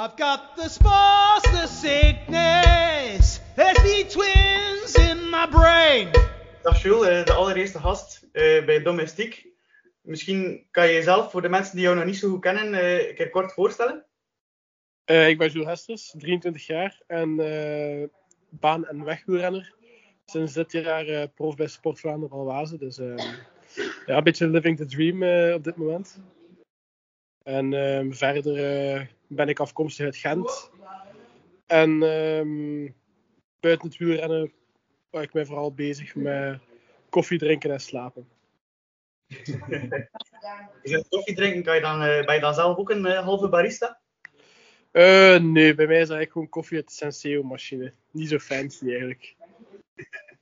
I've got the spots, the sickness. There's the twins in my brain. Dag Jules, eh, de allereerste gast eh, bij Domestiek. Misschien kan je jezelf, voor de mensen die jou nog niet zo goed kennen, eh, een keer kort voorstellen. Eh, ik ben Jules Hesters, 23 jaar en eh, baan- en wegwielrenner. Sinds dit jaar eh, prof bij Sport Vlaanderen Valwazen. Dus eh, ja, een beetje living the dream eh, op dit moment. En ehm, verder eh, ben ik afkomstig uit Gent. En ehm, buiten het wielrennen ben ik mij vooral bezig met koffie drinken en slapen. Je zegt koffie drinken, kan je dan, eh, ben je dan zelf ook een eh, halve barista? Eh, nee, bij mij is eigenlijk gewoon koffie uit de Senseo-machine. Niet zo fancy eigenlijk.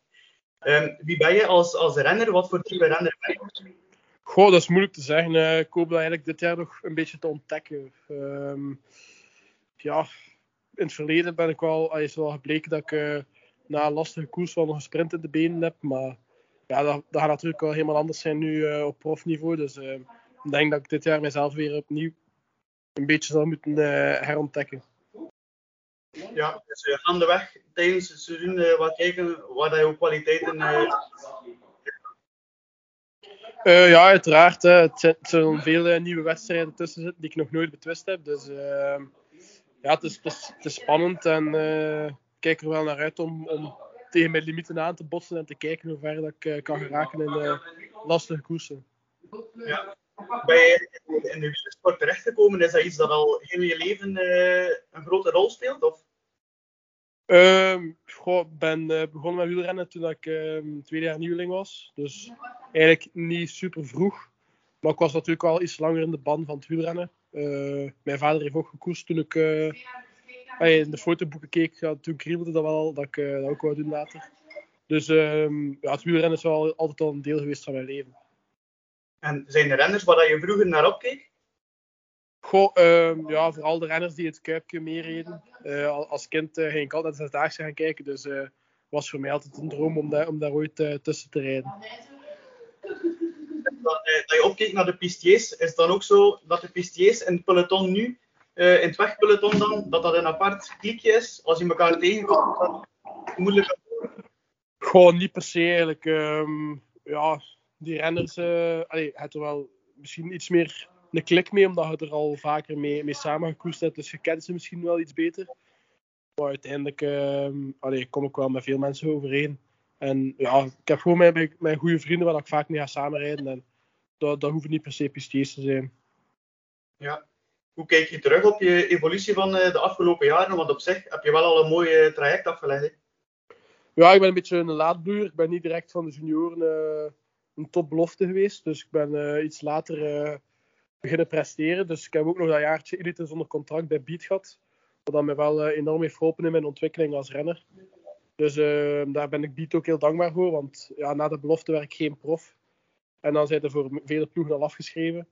Ehm, wie ben je als, als renner? Wat voor type renner ben je? Goh, dat is moeilijk te zeggen. Eh, ik hoop dat eigenlijk dit jaar nog een beetje te ontdekken. Ehm, ja, in het verleden ben ik wel, is wel gebleken dat ik eh, na een lastige koers wel nog een sprint in de benen heb. Maar ja, dat, gaat natuurlijk wel helemaal anders zijn nu eh, op profniveau. Dus eh, ik denk dat ik dit jaar mezelf weer opnieuw een beetje zal moeten herontdekken. Ja, dus eh, gaandeweg tijdens het seizoen wat kijken waar jouw kwaliteiten... eh, ja, uiteraard. Hè. Het zullen veel eh, nieuwe wedstrijden tussen zitten die ik nog nooit betwist heb. Dus eh, ja, het is, het, is, spannend en eh, ik kijk er wel naar uit om, om tegen mijn limieten aan te botsen en te kijken hoe ver dat ik kan geraken in lastige koersen. ja. Je in de wielersport terechtgekomen? Is dat iets dat al heel je leven een grote rol speelt? Of? Ehm, ik ben eh, begonnen met wielrennen toen ik ehm, tweede jaar nieuweling was. Dus eigenlijk niet super vroeg. Maar ik was natuurlijk al iets langer in de ban van het wielrennen. Eh, mijn vader heeft ook gekoerst toen ik eh, in de fotoboeken keek. Ja, toen kriebelde dat wel dat ik dat ook wou doen later. Dus ehm, ja, het wielrennen is wel altijd al een deel geweest van mijn leven. En zijn er renners waar je vroeger naar opkeek? Goh, ehm, ja, vooral de renners die het Kuipje meereden. Eh, al- als kind eh, ging ik altijd naar de Zesdaagse gaan kijken. Dus het was voor mij altijd een droom om daar, om daar ooit eh, tussen te rijden. dat, eh, dat je opkeek naar de pistiers, is het dan ook zo dat de pistiers in het peloton nu, eh, in het wegpeloton dan, dat dat een apart kliekje is? Als je elkaar tegenkomt, dat het moeilijk Gewoon niet per se eigenlijk. ehm, ja, die renners, eh allee, het er wel misschien iets meer een klik mee, omdat je er al vaker mee, mee samengekoest hebt. Dus je kent ze misschien wel iets beter. Maar uiteindelijk ehm, allee, kom ik wel met veel mensen overeen. En ja, ik heb gewoon mijn, mijn goede vrienden waar ik vaak mee ga samenrijden. En dat, dat hoeven niet per se pistiers te zijn. Ja. Hoe kijk je terug op je evolutie van eh, de afgelopen jaren? Want op zich heb je wel al een mooi eh, traject afgelegd. hè? Ja, ik ben een beetje een laadbloeier. Ik ben niet direct van de junioren eh, een topbelofte geweest. Dus ik ben iets later beginnen presteren. Dus ik heb ook nog dat jaartje elite zonder contract bij Beat gehad. Wat dat mij wel eh, enorm heeft geholpen in mijn ontwikkeling als renner. Dus eh, daar ben ik Beat ook heel dankbaar voor. Want ja, na de belofte werd ik geen prof. En dan zijn er voor vele ploegen al afgeschreven.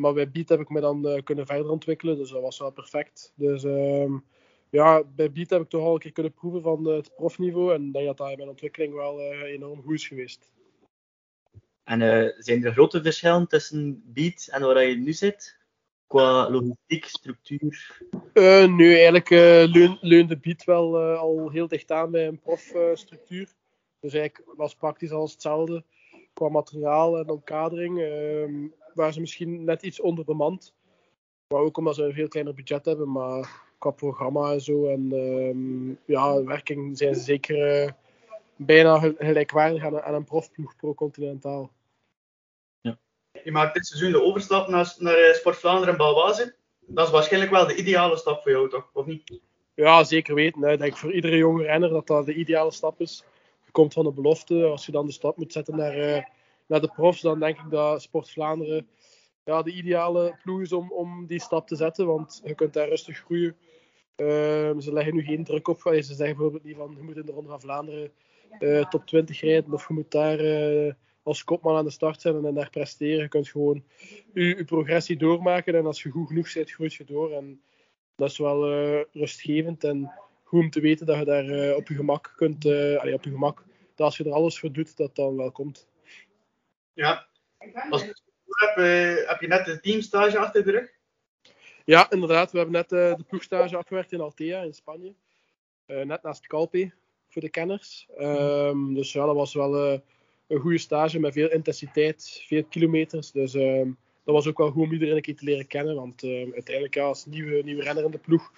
Maar bij Beat heb ik me dan eh, kunnen verder ontwikkelen. Dus dat was wel perfect. Dus ehm, ja, bij Beat heb ik toch al een keer kunnen proeven van het profniveau. En ik denk dat dat in mijn ontwikkeling wel eh, enorm goed is geweest. En eh, zijn er grote verschillen tussen Beat en waar je nu zit? Qua logistiek, structuur? Eh, nee, eigenlijk eh, leun, leunde Beat wel eh, al heel dicht aan bij een profstructuur. dus eigenlijk was praktisch alles hetzelfde qua materiaal en omkadering. ehm, waar ze misschien net iets onderbemand. Maar ook omdat ze een veel kleiner budget hebben. Maar qua programma en zo en ehm, ja, werking zijn ze zeker eh, bijna gel- gelijkwaardig aan, een- aan een profploeg pro-continentaal. Je maakt dit seizoen de overstap naar, naar eh, Sport Vlaanderen en Balwaze. Dat is waarschijnlijk wel de ideale stap voor jou, toch? Of niet? Ja, zeker weten. hè. Ik denk voor iedere jonge renner dat dat de ideale stap is. Je komt van de belofte. Als je dan de stap moet zetten naar, eh, naar de profs, dan denk ik dat Sport Vlaanderen ja, de ideale ploeg is om, om die stap te zetten, want je kunt daar rustig groeien. Ehm, ze leggen nu geen druk op. Ze zeggen bijvoorbeeld niet van je moet in de Ronde van Vlaanderen eh, top 20 rijden of je moet daar eh, als kopman aan de start zijn en daar presteren. Je kunt gewoon je, je progressie doormaken en als je goed genoeg bent, groeit je door. En dat is wel eh, rustgevend en goed om te weten dat je daar op je gemak kunt, allee, op je gemak, dat als je er alles voor doet, dat dan wel komt. Ja. Als ik heb, heb je net de teamstage achter de rug. Ja, inderdaad. We hebben net de ploegstage afgewerkt in Altea in Spanje. Net naast Calpe, voor de kenners. Ehm, dus ja, dat was wel eh, een goede stage met veel intensiteit, veel kilometers. Dus ehm, dat was ook wel goed om iedereen een keer te leren kennen. Want ehm, uiteindelijk als nieuwe, nieuwe renner in de ploeg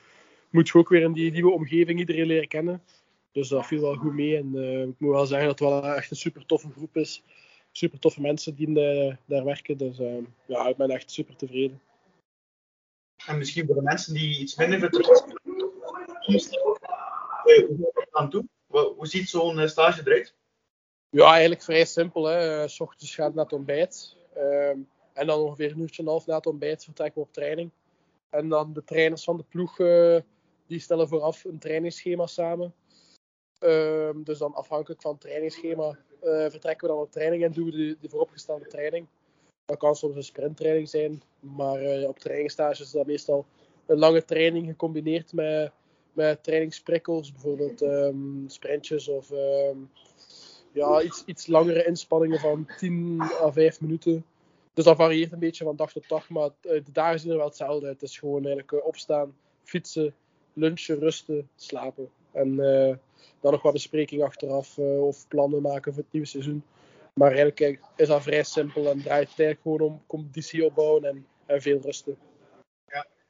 moet je ook weer in die nieuwe omgeving iedereen leren kennen. Dus dat viel wel goed mee. En eh, ik moet wel zeggen dat het wel echt een super toffe groep is. Super toffe mensen die eh, daar werken. Dus ja, ik ben echt super tevreden. En misschien voor de mensen die iets minder vertrouwd zijn. dan toe? Hoe ziet zo'n eh, stage eruit? Ja, eigenlijk vrij simpel. Hè. Eh, S ochtends gaat naar het ontbijt. Ehm, en dan ongeveer een uurtje en half na het ontbijt vertrekken we op training. En dan de trainers van de ploeg, eh, die stellen vooraf een trainingsschema samen. Ehm, dus dan afhankelijk van het trainingsschema vertrekken we dan op training en doen we de, de vooropgestelde training. Dat kan soms een sprinttraining zijn, maar op trainingsstages is dat meestal een lange training gecombineerd met, met trainingsprikkels, bijvoorbeeld ehm, sprintjes of ehm, ja, iets, iets langere inspanningen van 10 à 5 minuten. Dus dat varieert een beetje van dag tot dag, maar eh, de dagen zien er wel hetzelfde uit. Het is gewoon eigenlijk eh, opstaan, fietsen, lunchen, rusten, slapen. En eh, dan nog wat bespreking achteraf of plannen maken voor het nieuwe seizoen. Maar eigenlijk is dat vrij simpel en draait het eigenlijk gewoon om competitie opbouwen en, en veel rusten.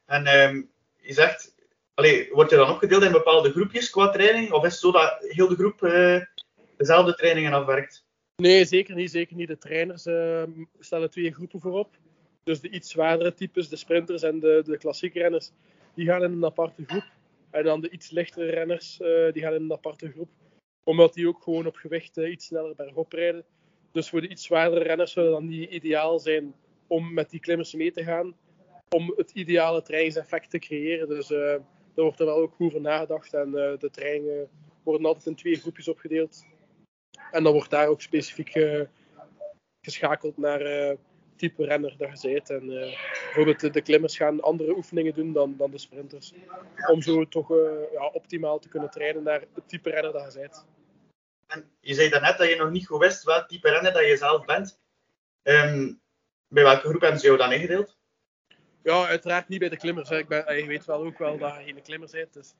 En ehm, je zegt, allee, word je dan opgedeeld in bepaalde groepjes qua training? Of is het zo dat heel de groep eh, dezelfde trainingen afwerkt? Nee, zeker niet. Zeker niet. De trainers eh, stellen twee groepen voorop. Dus de iets zwaardere types, de sprinters en de, de klassieke renners, die gaan in een aparte groep. En dan de iets lichtere renners, eh, die gaan in een aparte groep. Omdat die ook gewoon op gewicht eh, iets sneller bergop rijden. Dus voor de iets zwaardere renners zou dan niet ideaal zijn om met die klimmers mee te gaan. Om het ideale trainingseffect te creëren. Dus eh, daar wordt er wel ook goed over nagedacht. En eh, de trainingen worden altijd in twee groepjes opgedeeld. En dan wordt daar ook specifiek eh, geschakeld naar eh type renner je bent. En bijvoorbeeld de, klimmers gaan andere oefeningen doen dan, dan de sprinters. Om zo toch ja, optimaal te kunnen trainen naar het type renner dat je bent. En je zei daarnet dat je nog niet goed wist welk type renner dat je zelf bent. Ehm, bij welke groep hebben ze jou dan ingedeeld? Ja, uiteraard niet bij de klimmers. Hè. Ik ben, eh, je weet wel ook wel dat je geen klimmer bent. Dus,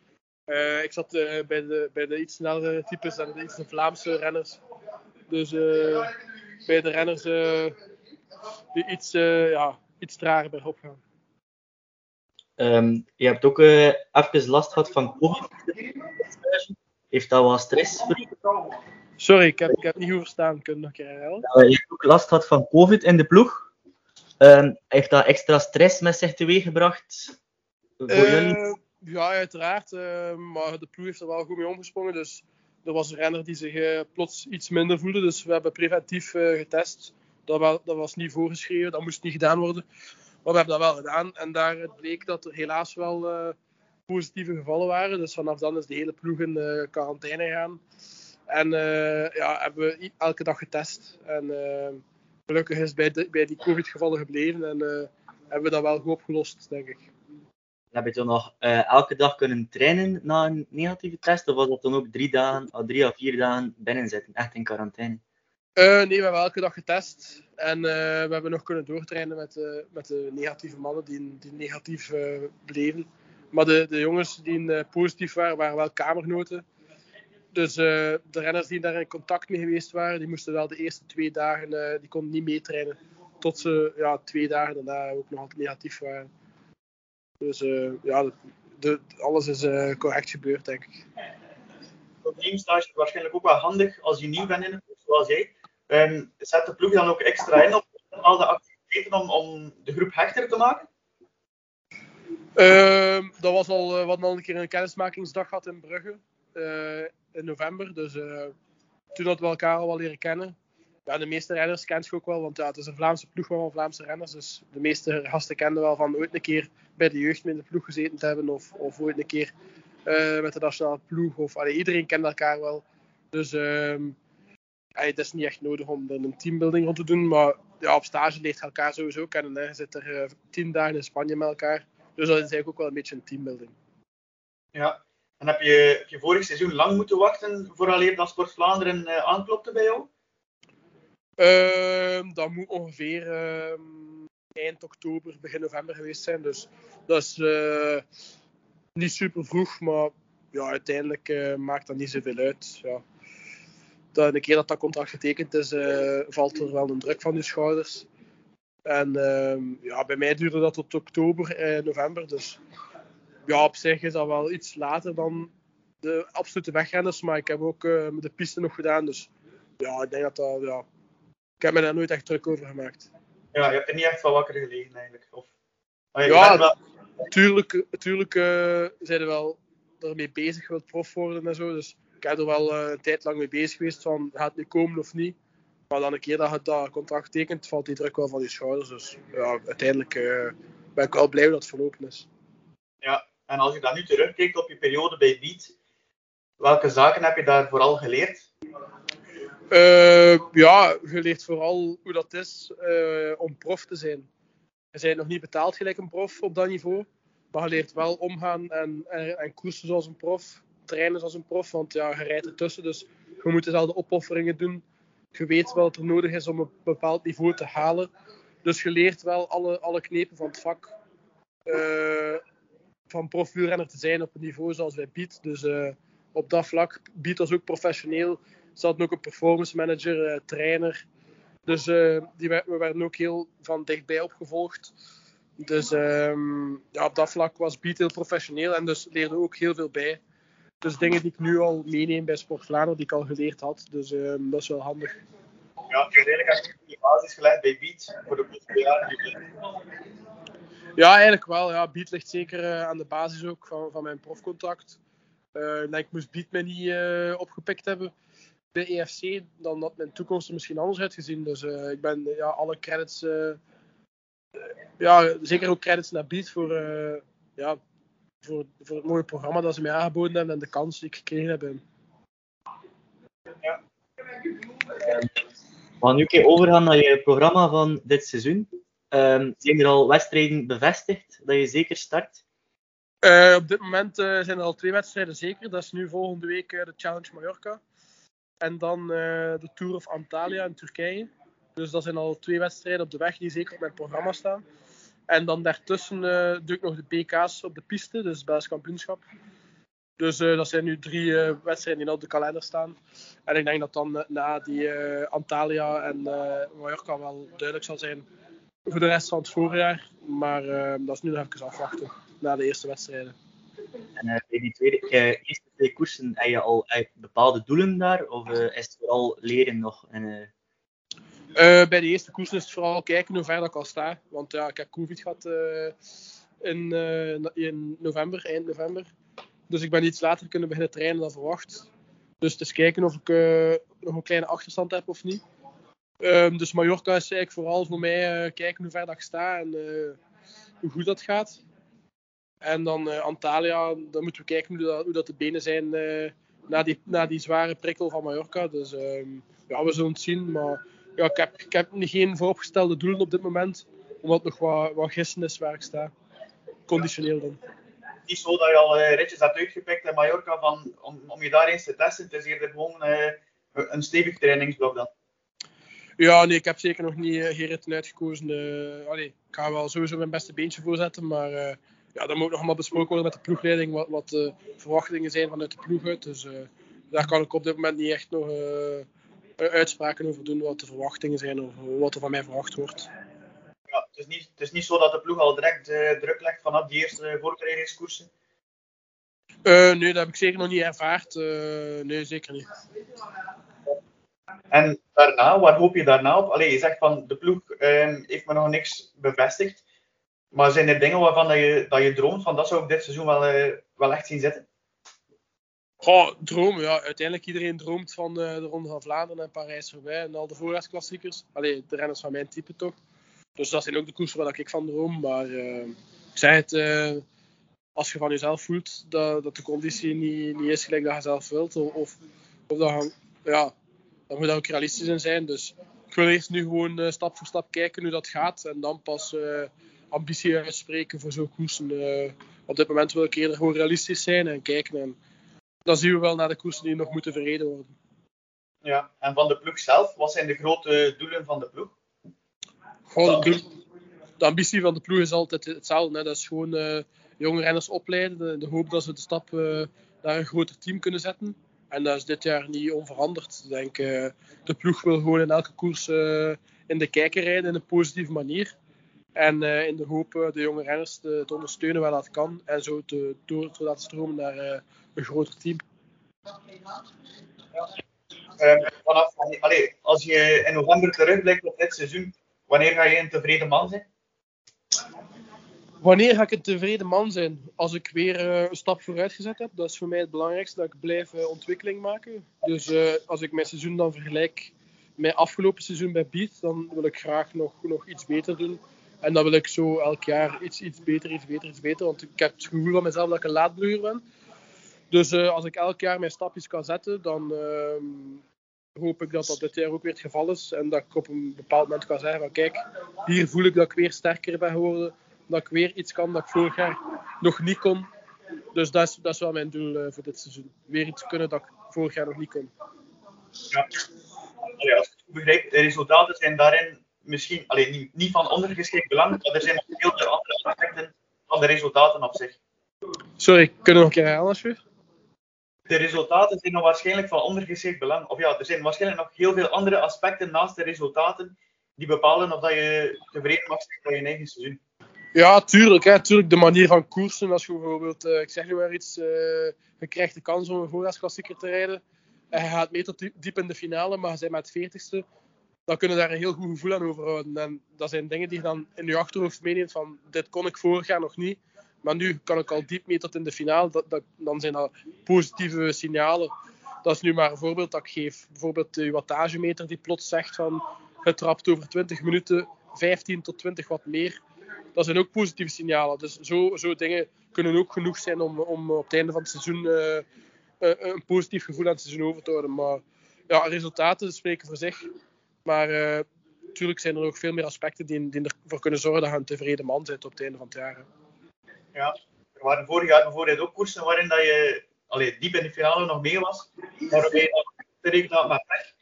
eh, ik zat eh, bij, de, bij de iets snellere types en de iets de Vlaamse renners. Dus bij de renners die iets, ja, iets trager bergop gaan. Ehm, je hebt ook even last gehad van COVID. Heeft dat wel stress? Sorry, ik heb, ik heb niet goed verstaan. Kun je nog een keer herhalen? Je hebt ook last gehad van COVID in de ploeg. Ehm, heeft dat extra stress met zich teweeggebracht? Voor jullie? Eh, ja, uiteraard. eh, maar de ploeg heeft er wel goed mee omgesprongen. Dus er was een renner die zich eh, plots iets minder voelde. Dus we hebben preventief eh, getest. Dat, dat was niet voorgeschreven, dat moest niet gedaan worden. Maar we hebben dat wel gedaan. En daar bleek dat er helaas wel eh, positieve gevallen waren. Dus vanaf dan is de hele ploeg in quarantaine gegaan. En ja, hebben we elke dag getest. En eh, gelukkig is bij, de- bij die COVID-gevallen gebleven. En eh, hebben we dat wel goed opgelost, denk ik. Heb je toen nog eh, elke dag kunnen trainen na een negatieve test? Of was dat dan ook drie, dagen, of drie of vier dagen binnen zitten, echt in quarantaine? Eh, nee, we hebben elke dag getest. En eh, we hebben nog kunnen doortrainen met, met de negatieve mannen die, die negatief bleven. Maar de, de jongens die positief waren, waren wel kamergenoten. Dus eh, de renners die daar in contact mee geweest waren, die moesten wel de eerste twee dagen, eh, die konden niet meetrainen. Tot ze ja, twee dagen daarna ook nog altijd negatief waren. Dus eh, ja, de, de- alles is correct gebeurd, denk ik. Teamstage is waarschijnlijk ook wel handig als je nieuw bent in ploeg, zoals jij. Ehm, zet de ploeg dan ook extra in op bepaalde activiteiten om, om de groep hechter te maken? Ehm, dat was al, eh, we al een keer een kennismakingsdag gehad in Brugge. Eh, in november. Dus eh, toen hadden we elkaar al wel leren kennen. ja, de meeste renners kent je ook wel, want ja, het is een Vlaamse ploeg van Vlaamse renners. Dus de meeste gasten kenden wel van ooit een keer bij de jeugd in de ploeg gezeten te hebben, of, of ooit een keer eh, met de nationale ploeg. Of, allee, iedereen kent elkaar wel. Dus ehm het is niet echt nodig om er een teambuilding rond te doen, maar ja, op stage leert elkaar sowieso kennen. Hè. Je zit er eh, tien dagen in Spanje met elkaar, dus dat is eigenlijk ook wel een beetje een teambuilding. Ja. En heb je, je vorig seizoen lang moeten wachten vooraleer dat Sport Vlaanderen eh, aanklopte bij jou? Ehm, dat moet ongeveer ehm, eind oktober, begin november geweest zijn. Dus dat is eh, niet super vroeg, maar ja, uiteindelijk eh, maakt dat niet zoveel uit. Ja. De keer dat dat contract getekend is, valt er wel een druk van je schouders. En ehm, ja, bij mij duurde dat tot oktober, november. Dus ja, op zich is dat wel iets later dan de absolute wegrenners. Maar ik heb ook eh, de piste nog gedaan. Dus ja, ik denk dat dat. Ja, ik heb me daar nooit echt druk over gemaakt. Ja, je hebt er niet echt van wakker gelegen eigenlijk. Of, Ja, wel- Tuurlijk, tuurlijk eh, zijn er wel ermee bezig wilt prof worden en zo. Dus ik heb er wel eh, een tijd lang mee bezig geweest van gaat het nu komen of niet. Maar dan een keer dat je dat contract tekent, valt die druk wel van je schouders. Dus ja, uiteindelijk ben ik wel blij dat het verlopen is. ja. En als je dan nu terugkijkt op je periode bij Beat, welke zaken heb je daar vooral geleerd? Eh, ja, je leert vooral hoe dat is eh, om prof te zijn. Je bent nog niet betaald gelijk een prof op dat niveau. Maar je leert wel omgaan en, en, en koersen zoals een prof. Trainen zoals een prof. Want ja, je rijdt ertussen. Dus je moet dezelfde opofferingen doen. Je weet wat er nodig is om een bepaald niveau te halen. Dus je leert wel alle, alle knepen van het vak. eh, van profwielrenner te zijn op een niveau zoals wij Piet. Dus eh, op dat vlak, Piet was ook professioneel. Ze hadden ook een performance manager, eh, trainer. Dus eh, die, we werden ook heel van dichtbij opgevolgd. Dus ehm, ja, op dat vlak was Beat heel professioneel en dus leerde ook heel veel bij. Dus dingen die ik nu al meeneem bij Sport Vlaanderen, die ik al geleerd had. Dus ehm, dat is wel handig. Ja, uiteindelijk heb je die basis gelegd bij Beat voor de jaren. Ja, eigenlijk wel. Ja, Beat ligt zeker eh, aan de basis ook van, van mijn profcontact. Eh, ik moest Beat mij niet eh, opgepikt hebben bij EFC, dan had mijn toekomst er misschien anders uitgezien. Dus ik ben ja, alle credits, ja, zeker ook credits naar Beat voor, ja, voor, voor het mooie programma dat ze mij aangeboden hebben en de kans die ik gekregen heb. in. We gaan nu een keer overgaan naar je programma van dit seizoen. Ehm, zijn er al wedstrijden bevestigd dat je zeker start? Eh, op dit moment eh, zijn er al twee wedstrijden zeker. Dat is nu volgende week eh, de Challenge Mallorca. En dan de Tour of Antalya in Turkije. Dus dat zijn al twee wedstrijden op de weg die zeker op mijn programma staan. En dan daartussen doe ik nog de BK's op de piste, dus het Belgisch kampioenschap. Dus dat zijn nu drie wedstrijden die op de kalender staan. En ik denk dat dan na die Antalya en Mallorca wel duidelijk zal zijn voor de rest van het voorjaar. Maar eh, dat is nu nog even afwachten na de eerste wedstrijden. En eh, bij die tweede, eh, eerste twee koersen, heb je al eh, bepaalde doelen daar? Of is het vooral leren nog? En, bij de eerste koers is het vooral kijken hoe ver dat ik al sta. Want ja, ik heb COVID gehad eh, in, in november, eind november. Dus ik ben iets later kunnen beginnen trainen dan verwacht. Dus het is kijken of ik nog een kleine achterstand heb of niet. Ehm, dus Mallorca is eigenlijk vooral voor mij eh, kijken hoe ver dat ik sta en eh, hoe goed dat gaat. En dan eh, Antalya, dan moeten we kijken hoe dat, hoe dat de benen zijn na, die, na die zware prikkel van Mallorca. Dus ehm, ja, we zullen het zien. Maar ja, ik heb, ik heb geen vooropgestelde doelen op dit moment. Omdat het nog wat, wat gissen is waar ik sta. Conditioneel dan. niet zo dat je al ritjes hebt uitgepikt in Mallorca van, om, om je daar eens te testen. Het is eerder gewoon eh, een stevig trainingsblok dan. Ja, nee, ik heb zeker nog niet eh, geen ritten uitgekozen. eh allee, ik ga wel sowieso mijn beste beentje voorzetten. Maar eh, ja, dat moet nog allemaal besproken worden met de ploegleiding. Wat, wat de verwachtingen zijn vanuit de ploeg uit. Dus daar kan ik op dit moment niet echt nog uitspraken over doen. Wat de verwachtingen zijn of wat er van mij verwacht wordt. Ja, het, is niet, het is niet zo dat de ploeg al direct druk legt vanaf die eerste voorbereidingskoersen. Nee, dat heb ik zeker nog niet ervaard. Nee, zeker niet. En daarna, waar hoop je daarna op? Allee, je zegt van de ploeg ehm, heeft me nog niks bevestigd. Maar zijn er dingen waarvan dat je, dat je droomt van dat zou ik dit seizoen wel, eh, wel echt zien zitten? Goh, dromen, ja. Uiteindelijk iedereen droomt van de Ronde van Vlaanderen en Parijs-Roubaix en al de voorjaarsklassiekers. Allee, de renners van mijn type toch. Dus dat zijn ook de koersen waar ik van droom. Maar uh, ik zeg het, uh, als je van jezelf voelt dat, dat de conditie niet, niet is gelijk dat je zelf wilt, of, of dat ja, dan moet dat ook realistisch in zijn. Dus ik wil eerst nu gewoon stap voor stap kijken hoe dat gaat en dan pas ambitie uitspreken voor zo'n koersen. op dit moment wil ik eerder gewoon realistisch zijn en kijken. En, dan zien we wel naar de koersen die nog moeten verreden worden. Ja, en van de ploeg zelf, wat zijn de grote doelen van de ploeg? De, de, ambitie van de ploeg is altijd hetzelfde. Hè. Dat is gewoon uh, jonge renners opleiden. De, de, hoop dat ze de stap uh, naar een groter team kunnen zetten. En dat is dit jaar niet onveranderd. Denk, uh, de ploeg wil gewoon in elke koers in de kijker rijden in een positieve manier. En in de hoop de jonge renners te, te, ondersteunen waar dat kan. En zo te, door te laten stromen naar een groter team. Vanaf, allee, als je in november terugblikt op dit seizoen, wanneer ga je een tevreden man zijn? Wanneer ga ik een tevreden man zijn? Als ik weer uh, een stap vooruit gezet heb. Dat is voor mij het belangrijkste, dat ik blijf uh, ontwikkeling maken. Dus uh, als ik mijn seizoen dan vergelijk met afgelopen seizoen bij Beat, dan wil ik graag nog, nog iets beter doen. En dan wil ik zo elk jaar iets, iets beter, iets beter, iets beter. Want ik heb het gevoel van mezelf dat ik een laadbloeier ben. Dus als ik elk jaar mijn stapjes kan zetten, dan uh, hoop ik dat dat dit jaar ook weer het geval is. En dat ik op een bepaald moment kan zeggen van kijk, hier voel ik dat ik weer sterker ben geworden. Dat ik weer iets kan dat ik vorig jaar nog niet kon. Dus dat is, dat is wel mijn doel uh, voor dit seizoen. Weer iets kunnen dat ik vorig jaar nog niet kon. Ja, als ik het begrijp, de resultaten zijn daarin misschien alleen niet, niet van ondergeschikt belang, maar er zijn nog heel veel andere aspecten van de resultaten op zich. Sorry, kunnen we nog een keer herhalen alsjeblieft? de resultaten zijn nog waarschijnlijk van ondergeschikt belang. Of ja, er zijn waarschijnlijk nog heel veel andere aspecten naast de resultaten die bepalen of dat je tevreden mag zijn met je eigen seizoen. Ja, tuurlijk. Hè, de manier van koersen. Als je bijvoorbeeld, uh, ik zeg nu maar iets, uh, je krijgt de kans om een voorjaarsklassieker te rijden. En je gaat mee tot diep in de finale, maar je bent met het 40ste. Dan kunnen daar een heel goed gevoel aan overhouden. En dat zijn dingen die je dan in je achterhoofd meeneemt van, dit kon ik vorig jaar nog niet. Maar nu kan ik al diep mee tot in de finale. Dat, dat, dan zijn dat positieve signalen. Dat is nu maar een voorbeeld dat ik geef. Bijvoorbeeld de wattagemeter die plots zegt van het trapt over 20 minuten 15 tot 20 watt meer. Dat zijn ook positieve signalen. Dus zo, zo dingen kunnen ook genoeg zijn om, om op het einde van het seizoen uh, een positief gevoel aan het seizoen over te houden. Maar ja, resultaten spreken voor zich. Maar natuurlijk zijn er nog veel meer aspecten die, die ervoor kunnen zorgen dat je een tevreden man bent op het einde van het jaar. Ja. Er waren vorig jaar bijvoorbeeld ook koersen waarin dat je allee, diep in de finale nog mee was, maar waarbij je te rekenen had met pech.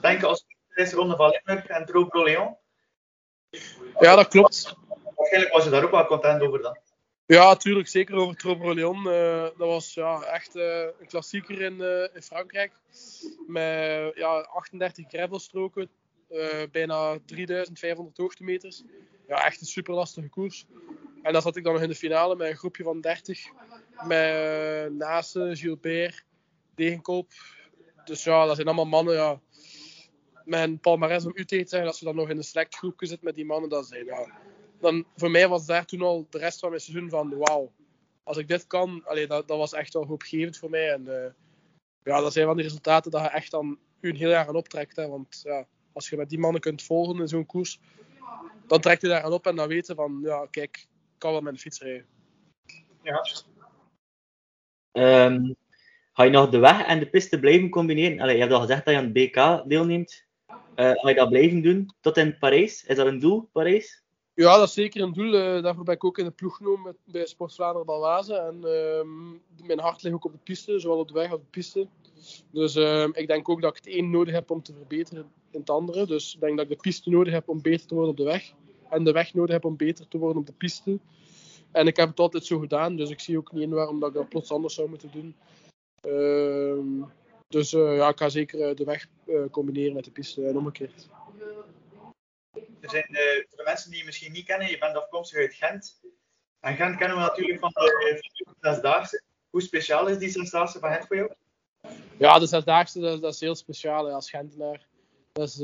Denk als de ronde van Limburg en Tro Leon. Ja, dat klopt. Waarschijnlijk was je daar ook wel content over dan. Ja, natuurlijk. Zeker over Tro Leon. Uh, dat was ja, echt uh, een klassieker in, uh, in Frankrijk. Met ja, 38 gravelstroken, bijna 3500 hoogtemeters. Ja, echt een super lastige koers. En dan zat ik dan nog in de finale met een groepje van 30. Met Nase, Gilbert, Degenkolp. Dus ja, dat zijn allemaal mannen. Ja, een palmarès om u te zeggen dat ze dan nog in een select groepje zitten met die mannen. Dat zijn, ja, dan, voor mij was daar toen al de rest van mijn seizoen van wauw. Als ik dit kan, allee, dat, dat was echt wel hoopgevend voor mij. En uh, ja, dat zijn van die resultaten dat je echt dan u een heel jaar aan optrekt. Hè, want ja, als je met die mannen kunt volgen in zo'n koers, dan trekt je daar aan op en dan weten van, ja, kijk, kan wel met een fiets rijden. Ja. Um, ga je nog de weg en de piste blijven combineren? Allee, je hebt al gezegd dat je aan het BK deelneemt. Uh, ga je dat blijven doen tot in Parijs? Is dat een doel, Parijs? Ja, dat is zeker een doel. Uh, daarvoor ben ik ook in de ploeg genomen bij Sport Vlaanderen Balwaze. En uh, mijn hart ligt ook op de piste, zowel op de weg als op de piste. Dus ehm, ik denk ook dat ik het een nodig heb om te verbeteren in het andere. Dus ik denk dat ik de piste nodig heb om beter te worden op de weg en de weg nodig heb om beter te worden op de piste. En ik heb het altijd zo gedaan, dus ik zie ook niet in waarom dat ik dat plots anders zou moeten doen. Uh, dus uh, ja, ik ga zeker uh, de weg combineren met de piste en omgekeerd. Er zijn voor de mensen die je misschien niet kennen, je bent afkomstig uit Gent. En Gent kennen we natuurlijk van de Zesdaagse. Hoe speciaal is die Zesdaagse van Gent voor jou? Ja, de Zesdaagse dat, is heel speciaal als Gentenaar. Dat is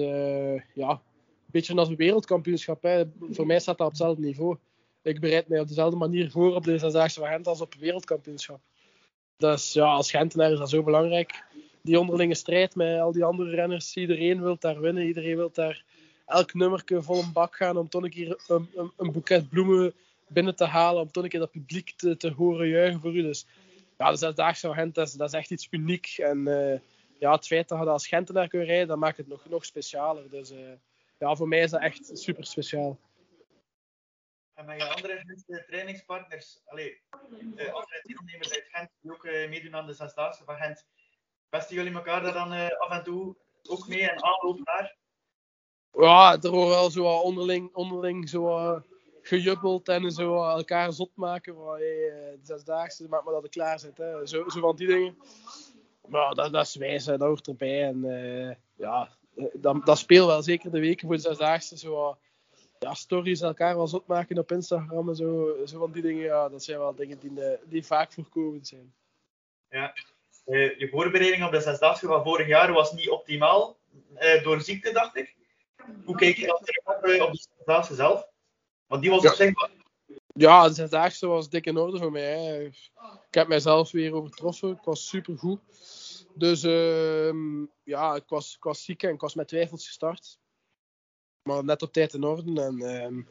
ja, beetje als een wereldkampioenschap. Voor mij staat dat op hetzelfde niveau. Ik bereid mij op dezelfde manier voor op de Zesdaagse van Gent als op een wereldkampioenschap. Dus ja, als Gentenaar is dat zo belangrijk. Die onderlinge strijd met al die andere renners. Iedereen wil daar winnen. Iedereen wil daar elk nummer vol een bak gaan om toch een keer een, een, een boeket bloemen binnen te halen. Om toch een keer dat publiek te, te horen juichen voor u. Dus ja, de Zesdaagse van Gent, dat is, dat is echt iets uniek. En uh, ja, het feit dat je als Gentenaar kunt rijden, dat maakt het nog, nog specialer. Dus uh, ja, voor mij is dat echt super speciaal. En met je andere trainingspartners, allee, uh, andere deelnemers uit Gent die ook meedoen aan de Zesdaagse van Gent, jullie elkaar daar dan af en toe ook mee en aanloop naar? Ja, er wordt wel zo onderling, onderling zo gejubbeld en zo elkaar zot maken. Van, de zesdaagse, maak maar dat ik klaar zit. Hè. Zo, zo van die dingen. Maar dat, dat is wijs, dat hoort erbij. En uh, ja, dat, dat speelt wel zeker de weken voor de zesdaagse. Zo, ja, stories elkaar wel zot maken op Instagram en zo, zo van die dingen. Ja, dat zijn wel dingen die, die vaak voorkomend zijn. Ja, je voorbereiding op de zesdaagse van vorig jaar was niet optimaal. Door ziekte, dacht ik. Hoe kijk je dan terug op, de zesdaagse zelf? Want die was ja. op zich Ja, de zesdaagse was dik in orde voor mij. Hè. Ik heb mijzelf weer overtroffen. Ik was super goed. Dus uh, ja, ik was, ik was ziek en ik was met twijfels gestart. Maar net op tijd in orde. En uh,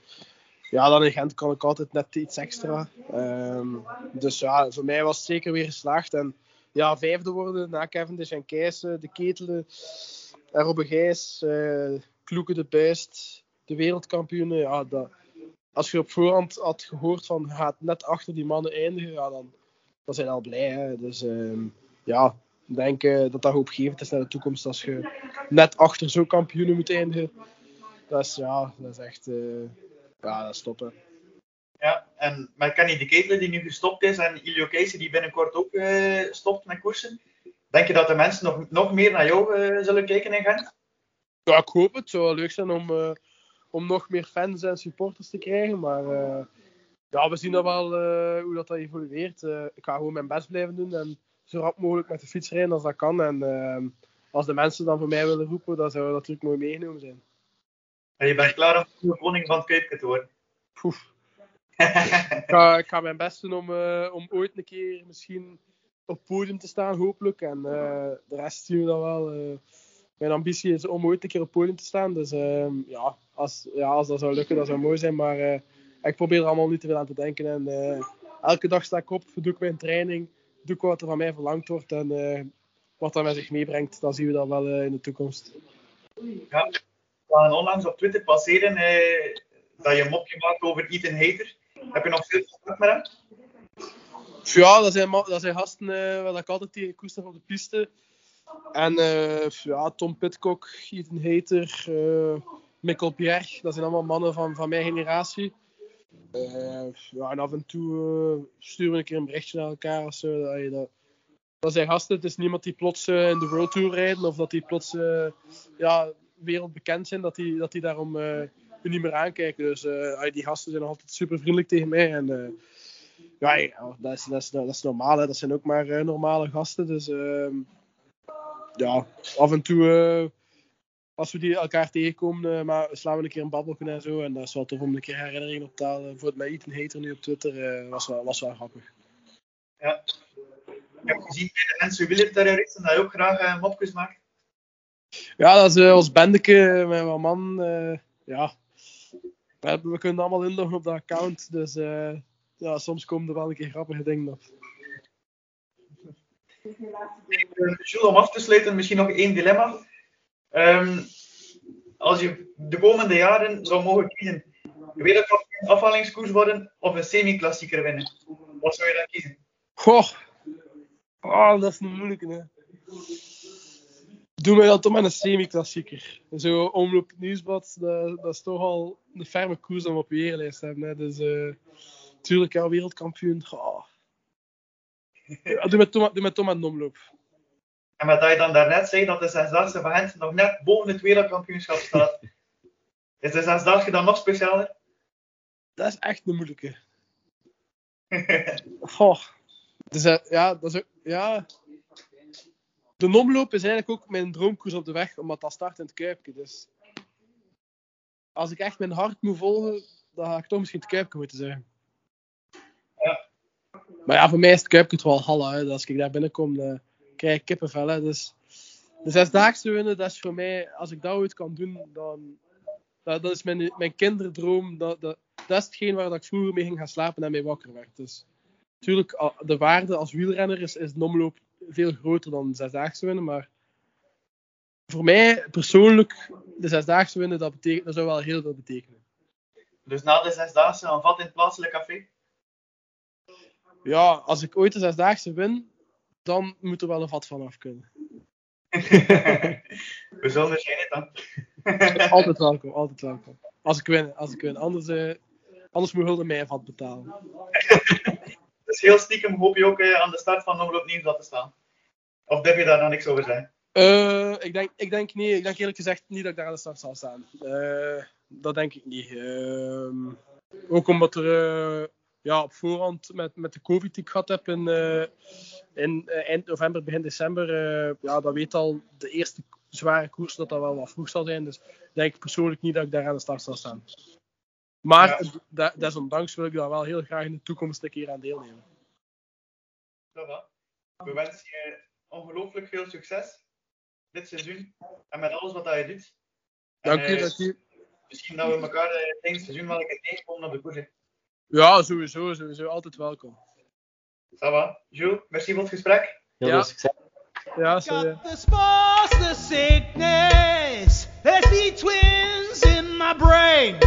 ja, dan in Gent kan ik altijd net iets extra. Um, dus ja, voor mij was het zeker weer geslaagd. En ja, vijfde worden na Cavendish en Kees, de Ketelen, en Robbe Gijs, uh, Kloeke de Buist, de wereldkampioenen. Ja, dat, als je op voorhand had gehoord van gaat net achter die mannen eindigen, ja, dan, dan zijn we al blij. Hè. Dus uh, ja, ik denk uh, dat dat hoopgevend is naar de toekomst als je net achter zo'n kampioenen moet eindigen. Dat is, ja, dat is echt uh, ja, dat is. Ja, en met Kenny de Ketelen die nu gestopt is en Ilio Keijsen die binnenkort ook uh, stopt met koersen. Denk je dat de mensen nog, nog meer naar jou zullen kijken in Gent? Ja, ik hoop het. Het zou wel leuk zijn om om nog meer fans en supporters te krijgen. Maar uh, ja, we zien dat wel uh, hoe dat, dat evolueert. Ik ga gewoon mijn best blijven doen en zo rap mogelijk met de fiets rijden als dat kan. En als de mensen dan voor mij willen roepen, dan zou dat natuurlijk mooi meegenomen zijn. En je bent klaar om de koning van het Kuipje te worden? ik, ga, ik ga mijn best doen om, om ooit een keer misschien op podium te staan, hopelijk. En de rest zien we dan wel mijn ambitie is om ooit een keer op podium te staan. Dus uh, ja, als, ja, als dat zou lukken, dat zou mooi zijn. Maar uh, ik probeer er allemaal niet te veel aan te denken. En uh, elke dag sta ik op, doe ik mijn training, doe ik wat er van mij verlangd wordt. En wat dat met zich meebrengt, dan zien we dat wel in de toekomst. Ja, we onlangs op Twitter passeren dat je een mopje maakt over Ethan Hater. Heb je nog veel contact met hem? Ja, dat zijn, dat zijn gasten waar ik altijd tegen koester op de piste. En uh, ja, Tom Pitcock, Ethan Hater, uh, Mikkel Bjerg, dat zijn allemaal mannen van, van mijn generatie. Uh, ja, en af en toe sturen we een keer een berichtje naar elkaar. Als, dat, dat, dat zijn gasten, het is niemand die plots in de World Tour rijden of dat die plots ja, wereldbekend zijn, dat die, dat die daarom uh, niet meer aankijken. Dus die gasten zijn altijd super vriendelijk tegen mij. En ja, ja, dat, is, dat, is, dat is normaal, hè. dat zijn ook maar normale gasten. Dus ehm, ja, af en toe, uh, als we die elkaar tegenkomen, uh, maar slaan we een keer een babbelje en zo. En dat is wel tof om een keer herinneringen op te halen. Voor het mij Ethan Hater nu op Twitter was, wel, was wel grappig. Ja. Ik heb gezien bij de mensen wielerterroristen dat je ook graag mopjes maakt. Ja, dat is ons bandeke met mijn man. ja, we, we kunnen allemaal inloggen op dat account. Dus ja, soms komen er wel een keer grappige dingen op. Jules, om af te sluiten, misschien nog één dilemma. Um, als je de komende jaren zou mogen kiezen, wereldkampioen afhalingskoers worden of een semi-klassieker winnen, wat zou je dan kiezen? Goh, oh, dat is een moeilijke. Hè. Doe mij dan toch maar een semi-klassieker. Zo omloop nieuwsblad, dat, dat, is toch al een ferme koers om op je weerlijst te hebben. Dus uh, tuurlijk, ja, wereldkampioen. Oh. Doe met Tom, doe met Tom en omloop. En met dat je dan daarnet zei dat de zesdaagse van Gent nog net boven het wereldkampioenschap staat. is de zesdaagse dan nog specialer? Dat is echt een moeilijke. Goh. Dus, ja, dat is ook, ja. De omloop is eigenlijk ook mijn droomkoers op de weg, omdat dat start in het Kuipje. Dus als ik echt mijn hart moet volgen, dan ga ik toch misschien het Kuipje moeten zeggen. Ja. Maar ja, voor mij is het Kuipke het wel hallo. Hè. Als ik daar binnenkom, dan krijg ik kippenvel. Hè. Dus de zesdaagse winnen, dat is voor mij, als ik dat ooit kan doen, dan dat, dat is mijn, mijn kinderdroom. Dat, dat, dat is hetgeen waar ik vroeger mee ging gaan slapen en mee wakker werd. Dus natuurlijk, de waarde als wielrenner is, is de omloop veel groter dan de zesdaagse winnen. Maar voor mij persoonlijk, de zesdaagse winnen, dat, betekent, dat zou wel heel veel betekenen. Dus na de zesdaagse een vat in het plaatselijk café? Ja, als ik ooit de zesdaagse win, dan moet er wel een vat vanaf kunnen. We zullen er zijn dan. altijd welkom, altijd welkom. Als ik win, als ik win. Anders, uh, anders moet Hulde mij een vat betalen. dus heel stiekem hoop je ook uh, aan de start van Omloop Nieuws te staan? Of durf je daar nog niks over zijn? Uh, ik, denk, ik denk niet. Ik denk eerlijk gezegd niet dat ik daar aan de start zal staan. dat denk ik niet. Ehm, ook omdat er ja, op voorhand met, met de COVID die ik gehad heb in, uh, in uh, eind november, begin december, uh, ja, dat weet al de eerste zware koers dat dat wel wat vroeg zal zijn. Dus denk ik persoonlijk niet dat ik daar aan de start zal staan. Maar ja. desondanks wil ik daar wel heel graag in de toekomst een keer aan deelnemen. We wensen je ongelooflijk veel succes dit seizoen en met alles wat je doet. Dank u, dank u. Misschien dat we elkaar in het seizoen wel een keer tegenkomen op de koers. Ja, sowieso, sowieso. Altijd welkom. Ça va. Jules, merci voor het gesprek. Heel veel succes. Ja, sorry. Got the spores, the sickness. There's the twins in my brain.